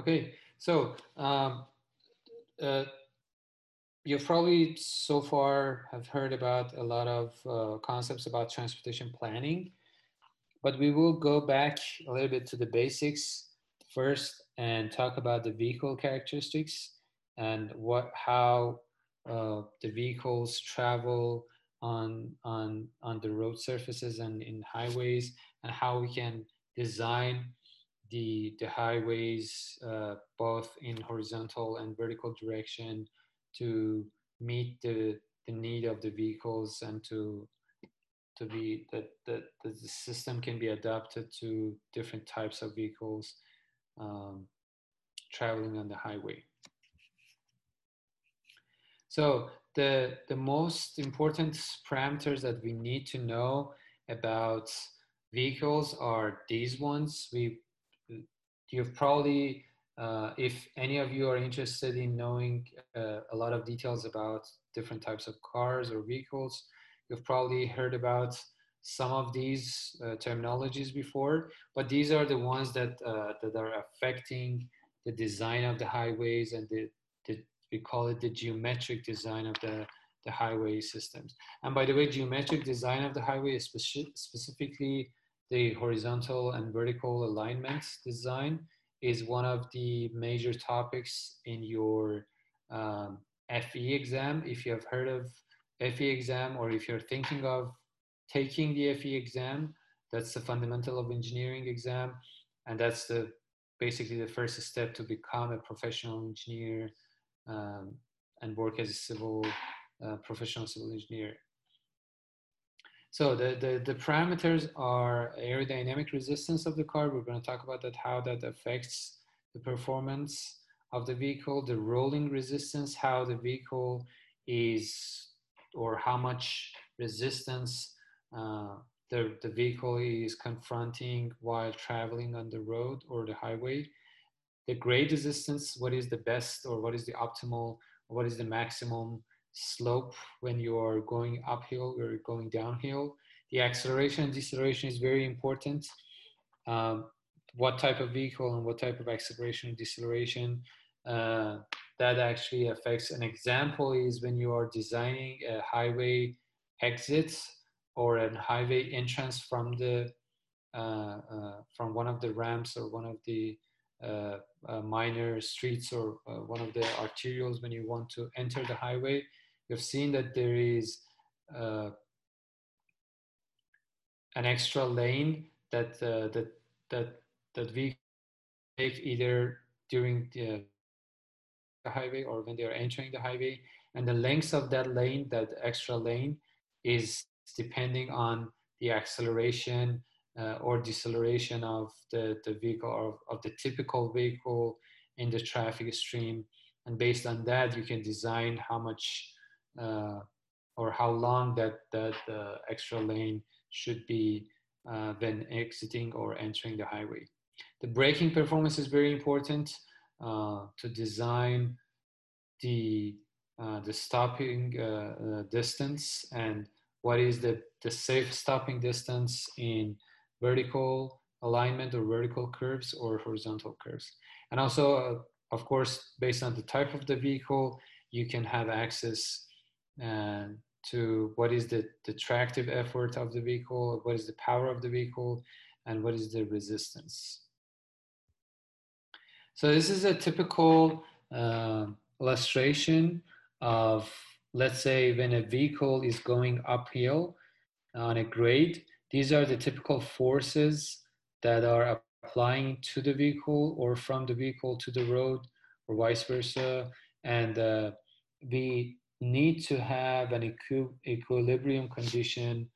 Okay, so um, uh, you probably so far have heard about a lot of uh, concepts about transportation planning, but we will go back a little bit to the basics first and talk about the vehicle characteristics and what how uh, the vehicles travel on on on the road surfaces and in highways and how we can design the the highways uh, both in horizontal and vertical direction to meet the the need of the vehicles and to to be that that the system can be adapted to different types of vehicles um, traveling on the highway. So the the most important parameters that we need to know about vehicles are these ones. We you've probably uh, if any of you are interested in knowing uh, a lot of details about different types of cars or vehicles, you've probably heard about some of these uh, terminologies before, but these are the ones that, uh, that are affecting the design of the highways and the, the, we call it the geometric design of the, the highway systems. And by the way, geometric design of the highway is speci specifically the horizontal and vertical alignment design is one of the major topics in your um, FE exam. If you have heard of FE exam or if you're thinking of taking the FE exam, that's the fundamental of engineering exam. And that's the basically the first step to become a professional engineer um, and work as a civil uh, professional civil engineer. So the, the, the parameters are aerodynamic resistance of the car. We're going to talk about that, how that affects the performance of the vehicle, the rolling resistance, how the vehicle is, or how much resistance uh, the, the vehicle is confronting while traveling on the road or the highway. The grade resistance, what is the best or what is the optimal, what is the maximum slope when you are going uphill or going downhill. The acceleration and deceleration is very important. Um, what type of vehicle and what type of acceleration and deceleration uh, that actually affects. An example is when you are designing a highway exit or a highway entrance from the uh, uh, from one of the ramps or one of the uh, uh, minor streets or uh, one of the arterials when you want to enter the highway you've seen that there is uh, an extra lane that uh, that that that we take either during the highway or when they are entering the highway. And the length of that lane that extra lane is depending on the acceleration uh, or deceleration of the, the vehicle or of the typical vehicle in the traffic stream. And based on that you can design how much or how long that that uh, extra lane should be uh, when exiting or entering the highway. The braking performance is very important uh, to design the uh, the stopping uh, distance and what is the, the safe stopping distance in vertical alignment or vertical curves or horizontal curves. And also, of course, based on the type of the vehicle, you can have access and to what is the, the tractive effort of the vehicle, what is the power of the vehicle, and what is the resistance. So this is a typical uh, illustration of, let's say, when a vehicle is going uphill on a grade, these are the typical forces that are applying to the vehicle or from the vehicle to the road or vice versa. And uh, we need to have an equi equilibrium condition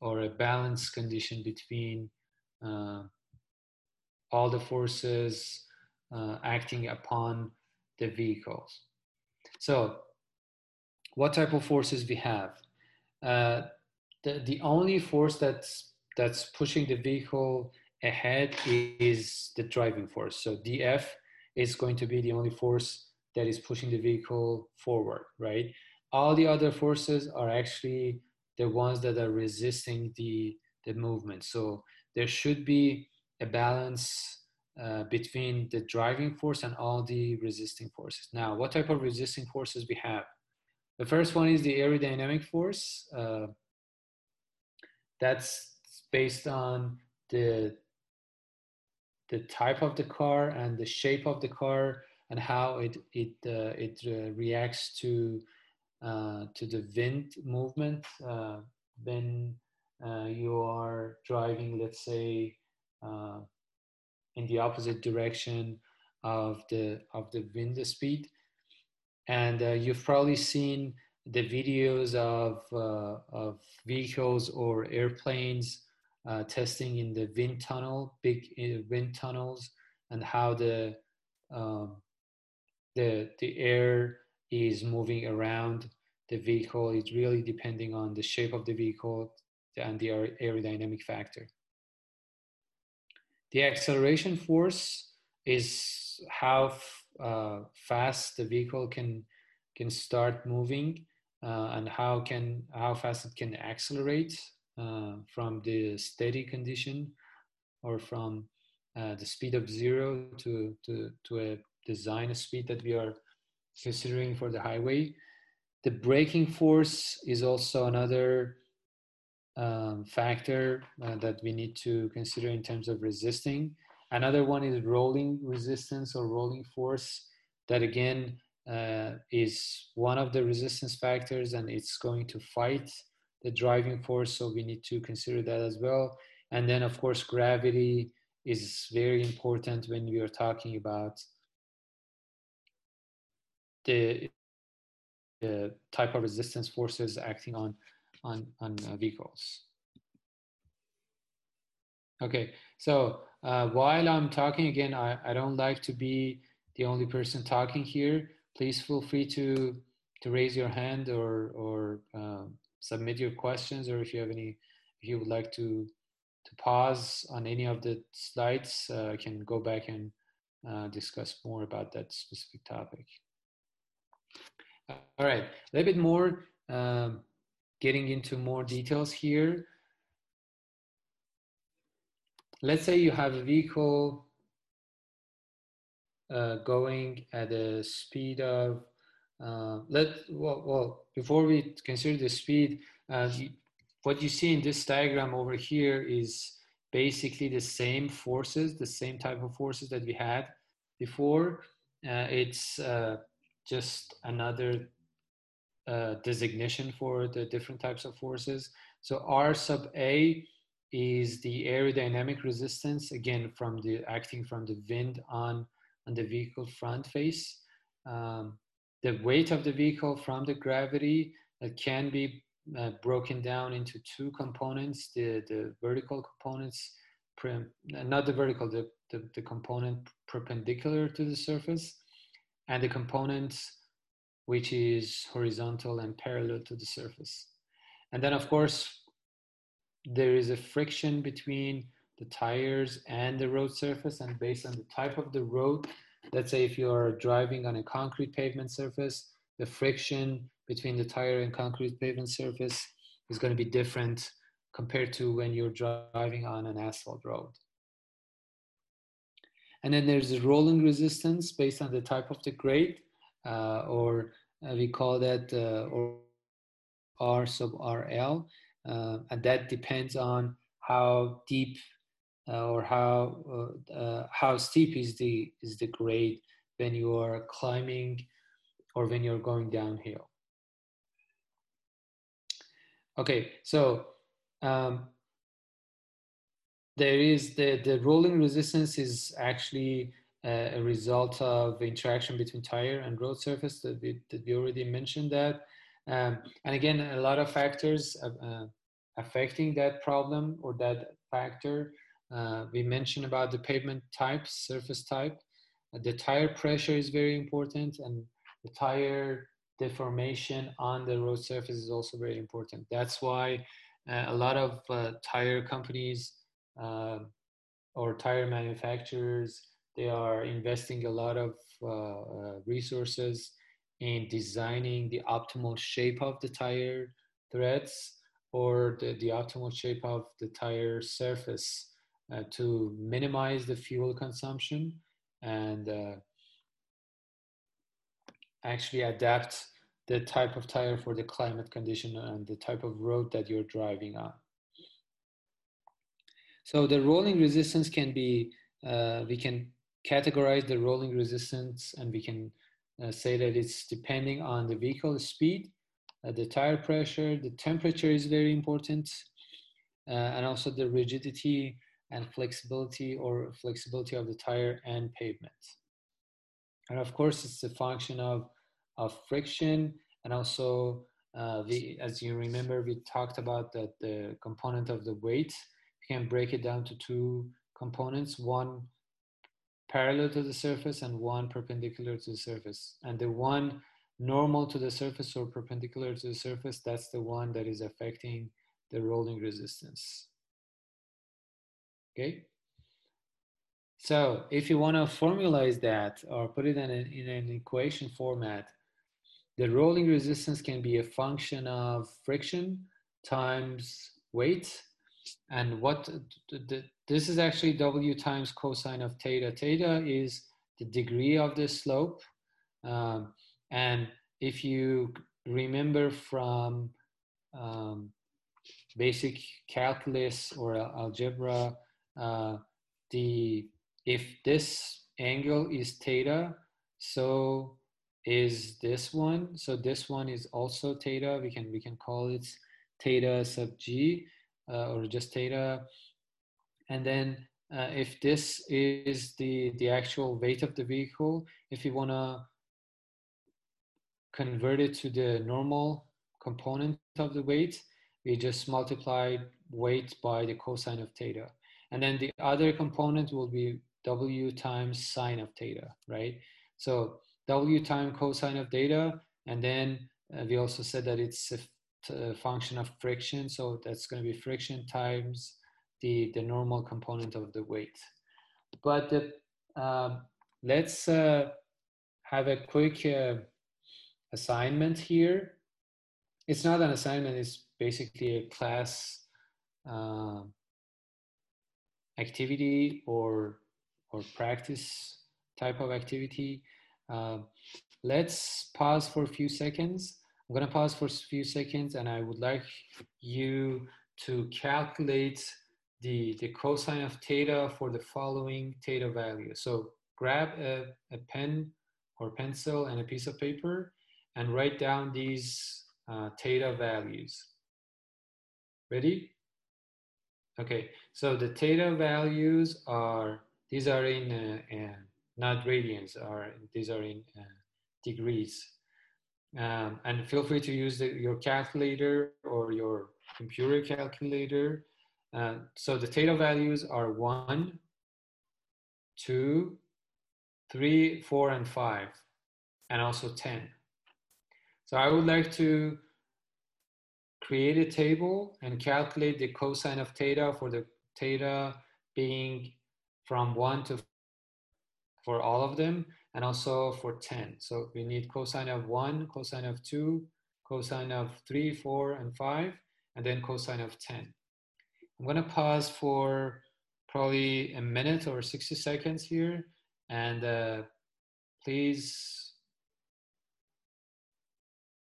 or a balance condition between uh, all the forces uh, acting upon the vehicles. So what type of forces we have? Uh, the, the only force that's, that's pushing the vehicle ahead is the driving force. So DF is going to be the only force that is pushing the vehicle forward, right? All the other forces are actually the ones that are resisting the, the movement. So there should be a balance uh, between the driving force and all the resisting forces. Now, what type of resisting forces we have? The first one is the aerodynamic force. Uh, that's based on the the type of the car and the shape of the car and how it it uh, it uh, reacts to uh, to the wind movement uh, when uh, you are driving, let's say, uh, in the opposite direction of the of the wind speed. And you've probably seen the videos of of vehicles or airplanes uh, testing in the wind tunnel, big uh, wind tunnels, and how the um, the the air is moving around the vehicle. It's really depending on the shape of the vehicle and the aerodynamic factor. The acceleration force is how uh, fast the vehicle can can start moving uh, and how can how fast it can accelerate uh, from the steady condition or from uh, the speed of zero to, to, to a design speed that we are considering for the highway. The braking force is also another um, factor uh, that we need to consider in terms of resisting. Another one is rolling resistance or rolling force that again uh, is one of the resistance factors and it's going to fight the driving force, so we need to consider that as well. And then, of course, gravity is very important when we are talking about the, type of resistance forces acting on on on uh, vehicles. Okay, so uh, while I'm talking again, I, I don't like to be the only person talking here. Please feel free to to raise your hand or or um, submit your questions or if you have any, if you would like to, to pause on any of the slides, uh, I can go back and uh, discuss more about that specific topic. All right, a little bit more, um, getting into more details here. Let's say you have a vehicle uh, going at a speed of uh, let well, well, before we consider the speed, uh, what you see in this diagram over here is basically the same forces, the same type of forces that we had before. Uh, it's uh, just another uh, designation for the different types of forces. So R sub A is the aerodynamic resistance, again, from the acting from the wind on, on the vehicle front face. Um, the weight of the vehicle from the gravity that can be uh, broken down into two components the, the vertical components not the vertical the, the, the component perpendicular to the surface and the components which is horizontal and parallel to the surface and then of course there is a friction between the tires and the road surface and based on the type of the road let's say if you're driving on a concrete pavement surface, the friction between the tire and concrete pavement surface is going to be different compared to when you're driving on an asphalt road. And then there's a rolling resistance based on the type of the grade, uh, or uh, we call that uh, or R sub RL, uh, and that depends on how deep uh, or how how steep is the is the grade when you are climbing or when you're going downhill. Okay, so um, there is the the rolling resistance is actually a, a result of interaction between tire and road surface that we, that we already mentioned that. Um, and again, a lot of factors uh, affecting that problem or that factor uh, we mentioned about the pavement type, surface type. Uh, the tire pressure is very important and the tire deformation on the road surface is also very important. That's why uh, a lot of uh, tire companies uh, or tire manufacturers, they are investing a lot of uh, resources in designing the optimal shape of the tire threads or the, the optimal shape of the tire surface uh, to minimize the fuel consumption and uh, actually adapt the type of tire for the climate condition and the type of road that you're driving on. So the rolling resistance can be, uh, we can categorize the rolling resistance and we can uh, say that it's depending on the vehicle speed, uh, the tire pressure, the temperature is very important, uh, and also the rigidity and flexibility or flexibility of the tire and pavement. And of course, it's a function of, of friction and also uh, the, as you remember, we talked about that the component of the weight. Can break it down to two components, one parallel to the surface and one perpendicular to the surface. And the one normal to the surface or perpendicular to the surface, that's the one that is affecting the rolling resistance. Okay? So if you want to formalize that or put it in, a, in an equation format, the rolling resistance can be a function of friction times weight and what this is actually W times cosine of theta. Theta is the degree of the slope. Um, and if you remember from um, basic calculus or algebra, uh, the if this angle is theta, so is this one. So this one is also theta. We can we can call it theta sub g or just theta. And then uh, if this is the, the actual weight of the vehicle, if you want to convert it to the normal component of the weight, we just multiply weight by the cosine of theta. And then the other component will be W times sine of theta, right? So W times cosine of theta, and then uh, we also said that it's a function of friction. So that's going to be friction times the, the normal component of the weight. But uh, let's uh, have a quick uh, assignment here. It's not an assignment, it's basically a class um, activity or, or practice type of activity. Um, let's pause for a few seconds I'm to pause for a few seconds and I would like you to calculate the, the cosine of theta for the following theta value. So grab a, a pen or pencil and a piece of paper and write down these uh, theta values. Ready? Okay, so the theta values are, these are in, uh, uh, not radians, are, these are in uh, degrees. Um, and feel free to use the, your calculator or your computer calculator. Uh, so the theta values are one, two, three, four, and five, and also 10. So I would like to create a table and calculate the cosine of theta for the theta being from one to for all of them and also for 10. So we need cosine of 1, cosine of 2, cosine of 3, 4, and 5, and then cosine of 10. I'm going to pause for probably a minute or 60 seconds here, and uh, please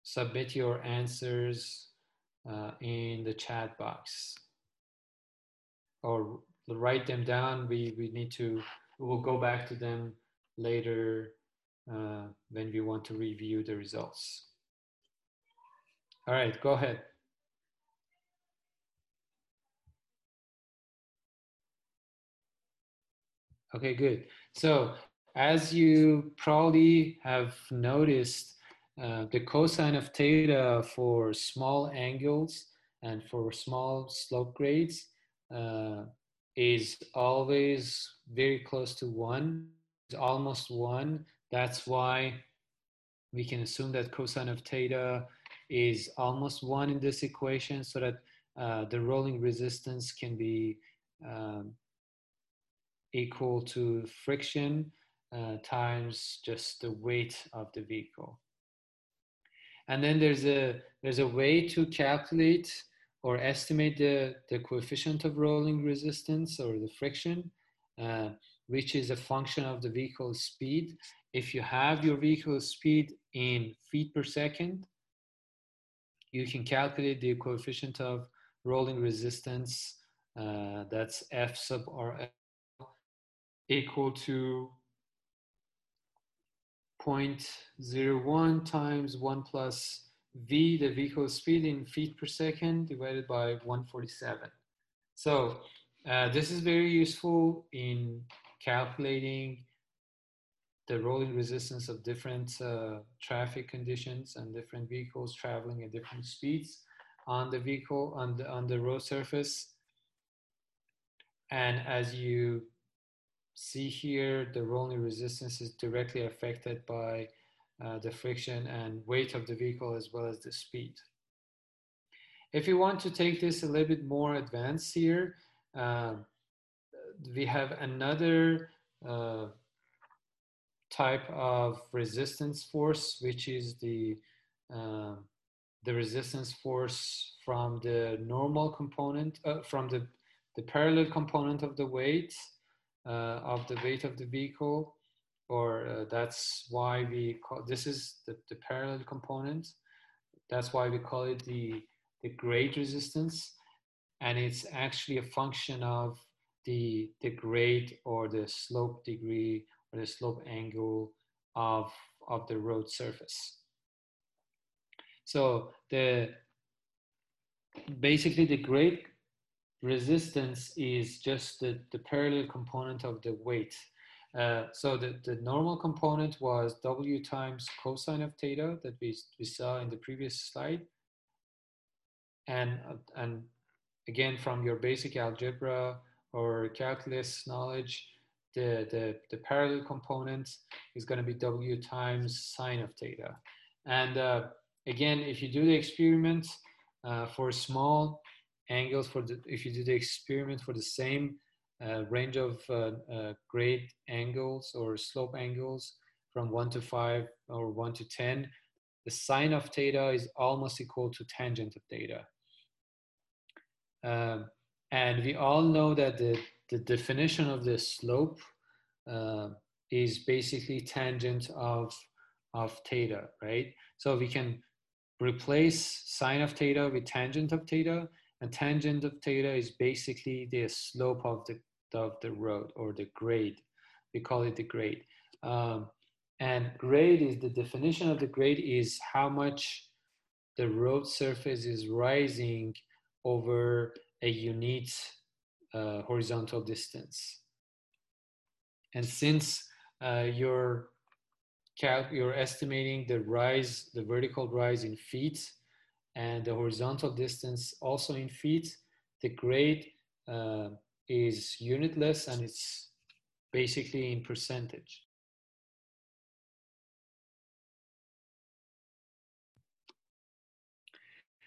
submit your answers uh, in the chat box or write them down. We, we need to, we will go back to them later uh, when we want to review the results. All right, go ahead. Okay, good. So as you probably have noticed, uh, the cosine of theta for small angles and for small slope grades uh, is always very close to one almost one. That's why we can assume that cosine of theta is almost one in this equation so that uh, the rolling resistance can be um, equal to friction uh, times just the weight of the vehicle. And then there's a, there's a way to calculate or estimate the, the coefficient of rolling resistance or the friction, uh, which is a function of the vehicle speed. If you have your vehicle speed in feet per second, you can calculate the coefficient of rolling resistance. Uh, that's F sub RL equal to 0.01 times 1 plus v, the vehicle speed in feet per second, divided by 147. So uh, this is very useful in calculating the rolling resistance of different uh, traffic conditions and different vehicles traveling at different speeds on the vehicle on the on the road surface. And as you see here the rolling resistance is directly affected by uh, the friction and weight of the vehicle as well as the speed. If you want to take this a little bit more advanced here uh, we have another uh, type of resistance force, which is the uh, the resistance force from the normal component, uh, from the, the parallel component of the weight, uh, of the weight of the vehicle, or uh, that's why we call, this is the, the parallel component. That's why we call it the, the grade resistance. And it's actually a function of the, the grade or the slope degree or the slope angle of, of the road surface. So the basically the grade resistance is just the, the parallel component of the weight. Uh, so the, the normal component was W times cosine of theta that we, we saw in the previous slide. And, and again, from your basic algebra or calculus knowledge, the, the, the parallel component is going to be W times sine of theta. And uh, again, if you do the experiment uh, for small angles, for the, if you do the experiment for the same uh, range of uh, uh, grade angles or slope angles from 1 to 5 or 1 to 10, the sine of theta is almost equal to tangent of theta. And we all know that the the definition of the slope uh, is basically tangent of, of theta, right? So we can replace sine of theta with tangent of theta, and tangent of theta is basically the slope of the, of the road or the grade. We call it the grade. Um, and grade is the definition of the grade is how much the road surface is rising over a unit uh, horizontal distance. And since uh, you're, you're estimating the rise, the vertical rise in feet and the horizontal distance also in feet, the grade uh, is unitless and it's basically in percentage.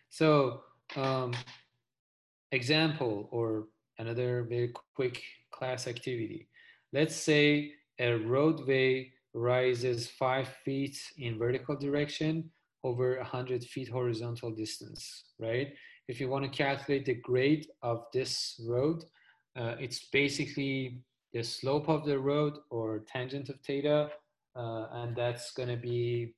So um, example or another very quick class activity. Let's say a roadway rises five feet in vertical direction over 100 feet horizontal distance, right? If you want to calculate the grade of this road, uh, it's basically the slope of the road or tangent of theta, uh, and that's going to be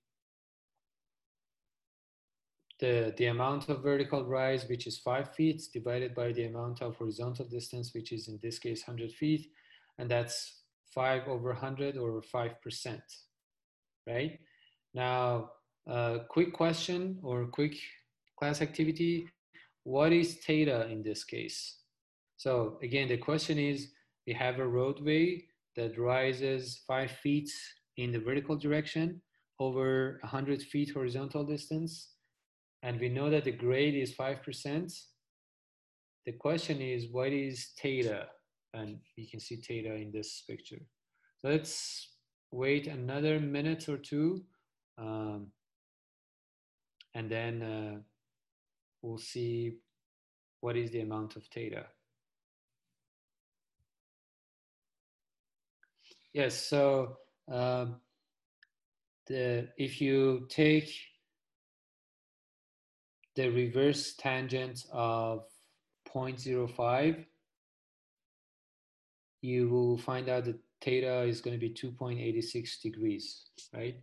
the, the amount of vertical rise, which is five feet, divided by the amount of horizontal distance, which is in this case 100 feet, and that's 5 over 100 or 5%, right? Now, uh, quick question or quick class activity, what is theta in this case? So again, the question is, we have a roadway that rises five feet in the vertical direction over 100 feet horizontal distance. And we know that the grade is 5%. The question is, what is theta? and you can see theta in this picture. So let's wait another minute or two um, and then uh, we'll see what is the amount of theta. Yes, so um, the, if you take the reverse tangent of 0.05, you will find out that theta is going to be 2.86 degrees, right?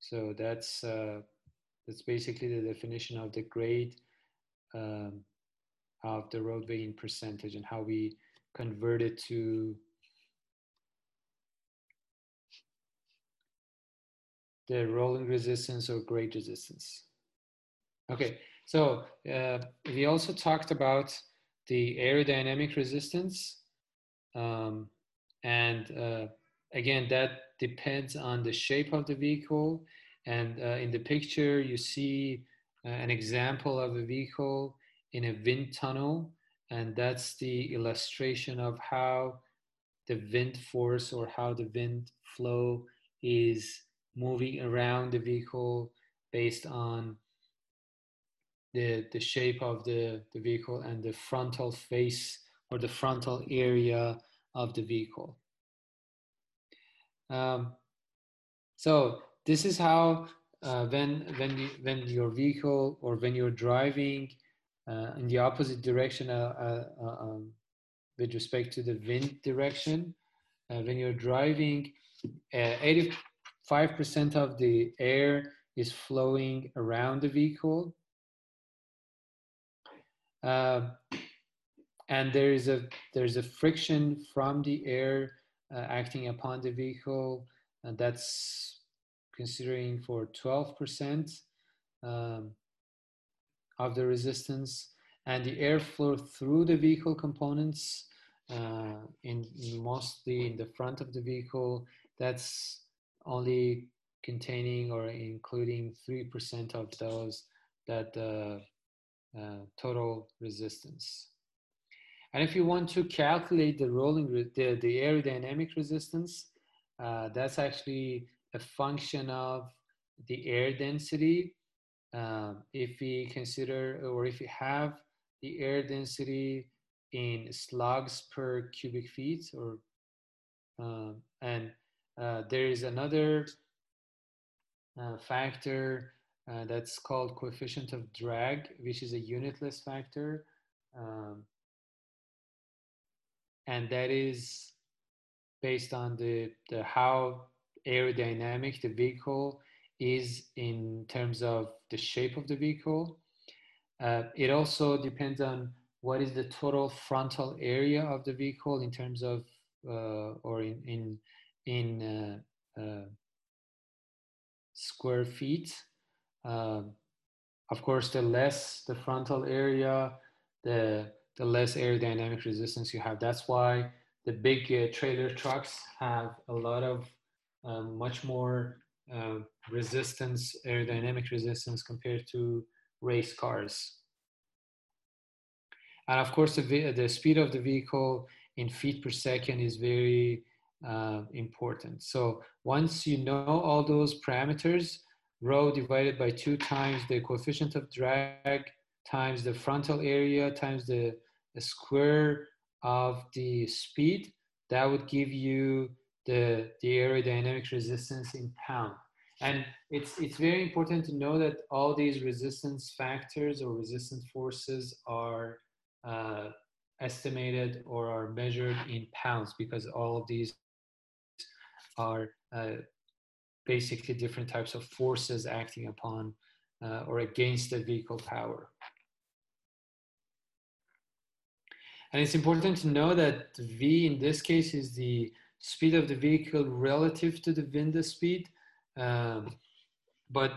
So that's uh, that's basically the definition of the grade um, of the road in percentage and how we convert it to the rolling resistance or grade resistance. Okay, so uh, we also talked about the aerodynamic resistance. Um, and uh, again, that depends on the shape of the vehicle. And uh, in the picture, you see uh, an example of a vehicle in a wind tunnel. And that's the illustration of how the wind force or how the wind flow is moving around the vehicle based on the, the shape of the, the vehicle and the frontal face or the frontal area of the vehicle. Um, so this is how uh, when when you, when your vehicle or when you're driving uh, in the opposite direction uh, uh, uh um, with respect to the wind direction, uh, when you're driving, 85% of the air is flowing around the vehicle uh, and there is a there's a friction from the air uh, acting upon the vehicle, and that's considering for 12% um, of the resistance, and the airflow through the vehicle components, uh, in, mostly in the front of the vehicle, that's only containing or including 3% of those that uh, uh, total resistance. And if you want to calculate the rolling, the, the aerodynamic resistance, uh, that's actually a function of the air density. Um, if we consider, or if we have the air density in slugs per cubic feet, or um, and uh, there is another uh, factor uh, that's called coefficient of drag, which is a unitless factor. Um, and that is based on the, the how aerodynamic the vehicle is in terms of the shape of the vehicle. Uh, it also depends on what is the total frontal area of the vehicle in terms of uh, or in in in uh, uh square feet um, of course, the less the frontal area, the, the less aerodynamic resistance you have. That's why the big uh, trailer trucks have a lot of um, much more uh, resistance, aerodynamic resistance compared to race cars. And of course, the, the speed of the vehicle in feet per second is very uh, important. So once you know all those parameters, rho divided by two times the coefficient of drag times the frontal area times the, the square of the speed, that would give you the, the aerodynamic resistance in pound. And it's, it's very important to know that all these resistance factors or resistance forces are uh, estimated or are measured in pounds because all of these are uh, basically different types of forces acting upon uh, or against the vehicle power. And it's important to know that V in this case is the speed of the vehicle relative to the wind speed. Um, but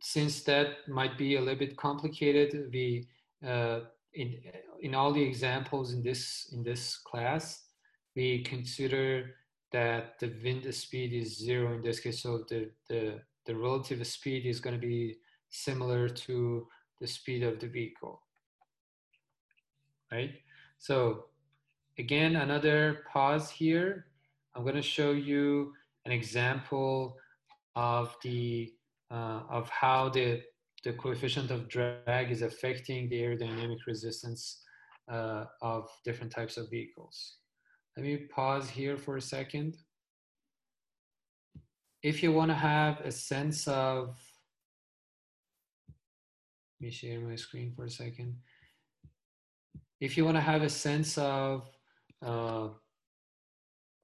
since that might be a little bit complicated, we uh, in in all the examples in this in this class, we consider that the wind speed is zero in this case. So the, the, the relative speed is going to be similar to the speed of the vehicle, right? So again, another pause here. I'm going to show you an example of the uh, of how the the coefficient of drag is affecting the aerodynamic resistance uh, of different types of vehicles. Let me pause here for a second. If you want to have a sense of let me share my screen for a second. If you want to have a sense of uh,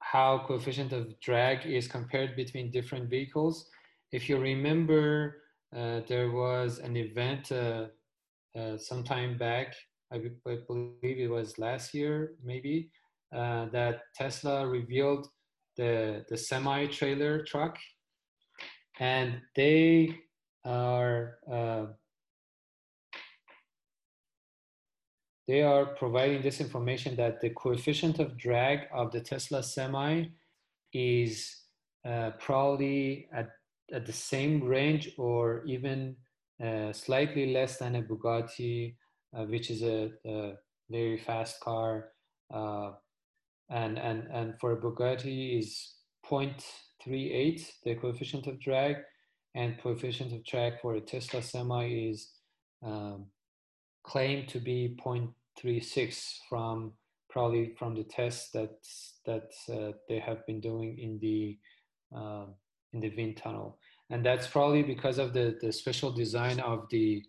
how coefficient of drag is compared between different vehicles, if you remember, uh, there was an event uh, uh some time back, I, I, believe it was last year, maybe, uh, that Tesla revealed the, the semi-trailer truck and they are uh, they are providing this information that the coefficient of drag of the Tesla Semi is uh, probably at, at the same range or even uh, slightly less than a Bugatti, uh, which is a, a, very fast car. And, and, and for a Bugatti is 0.38, the coefficient of drag, and coefficient of drag for a Tesla Semi is um, claimed to be 0.36 from probably from the tests that that uh, they have been doing in the uh, in the wind tunnel, and that's probably because of the the special design of the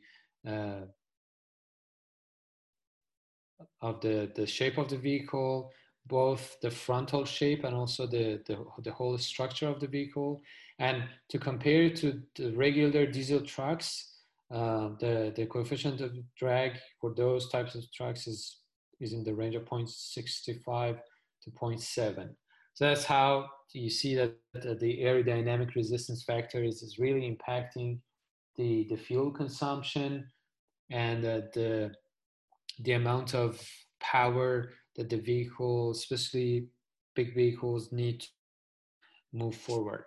uh, of the the shape of the vehicle, both the frontal shape and also the the, the whole structure of the vehicle, and to compare it to the regular diesel trucks uh, the, the coefficient of drag for those types of trucks is, is in the range of 0.65 to 0.7. So that's how you see that the aerodynamic resistance factor is, is really impacting the, the fuel consumption and the, the amount of power that the vehicle, especially big vehicles, need to move forward.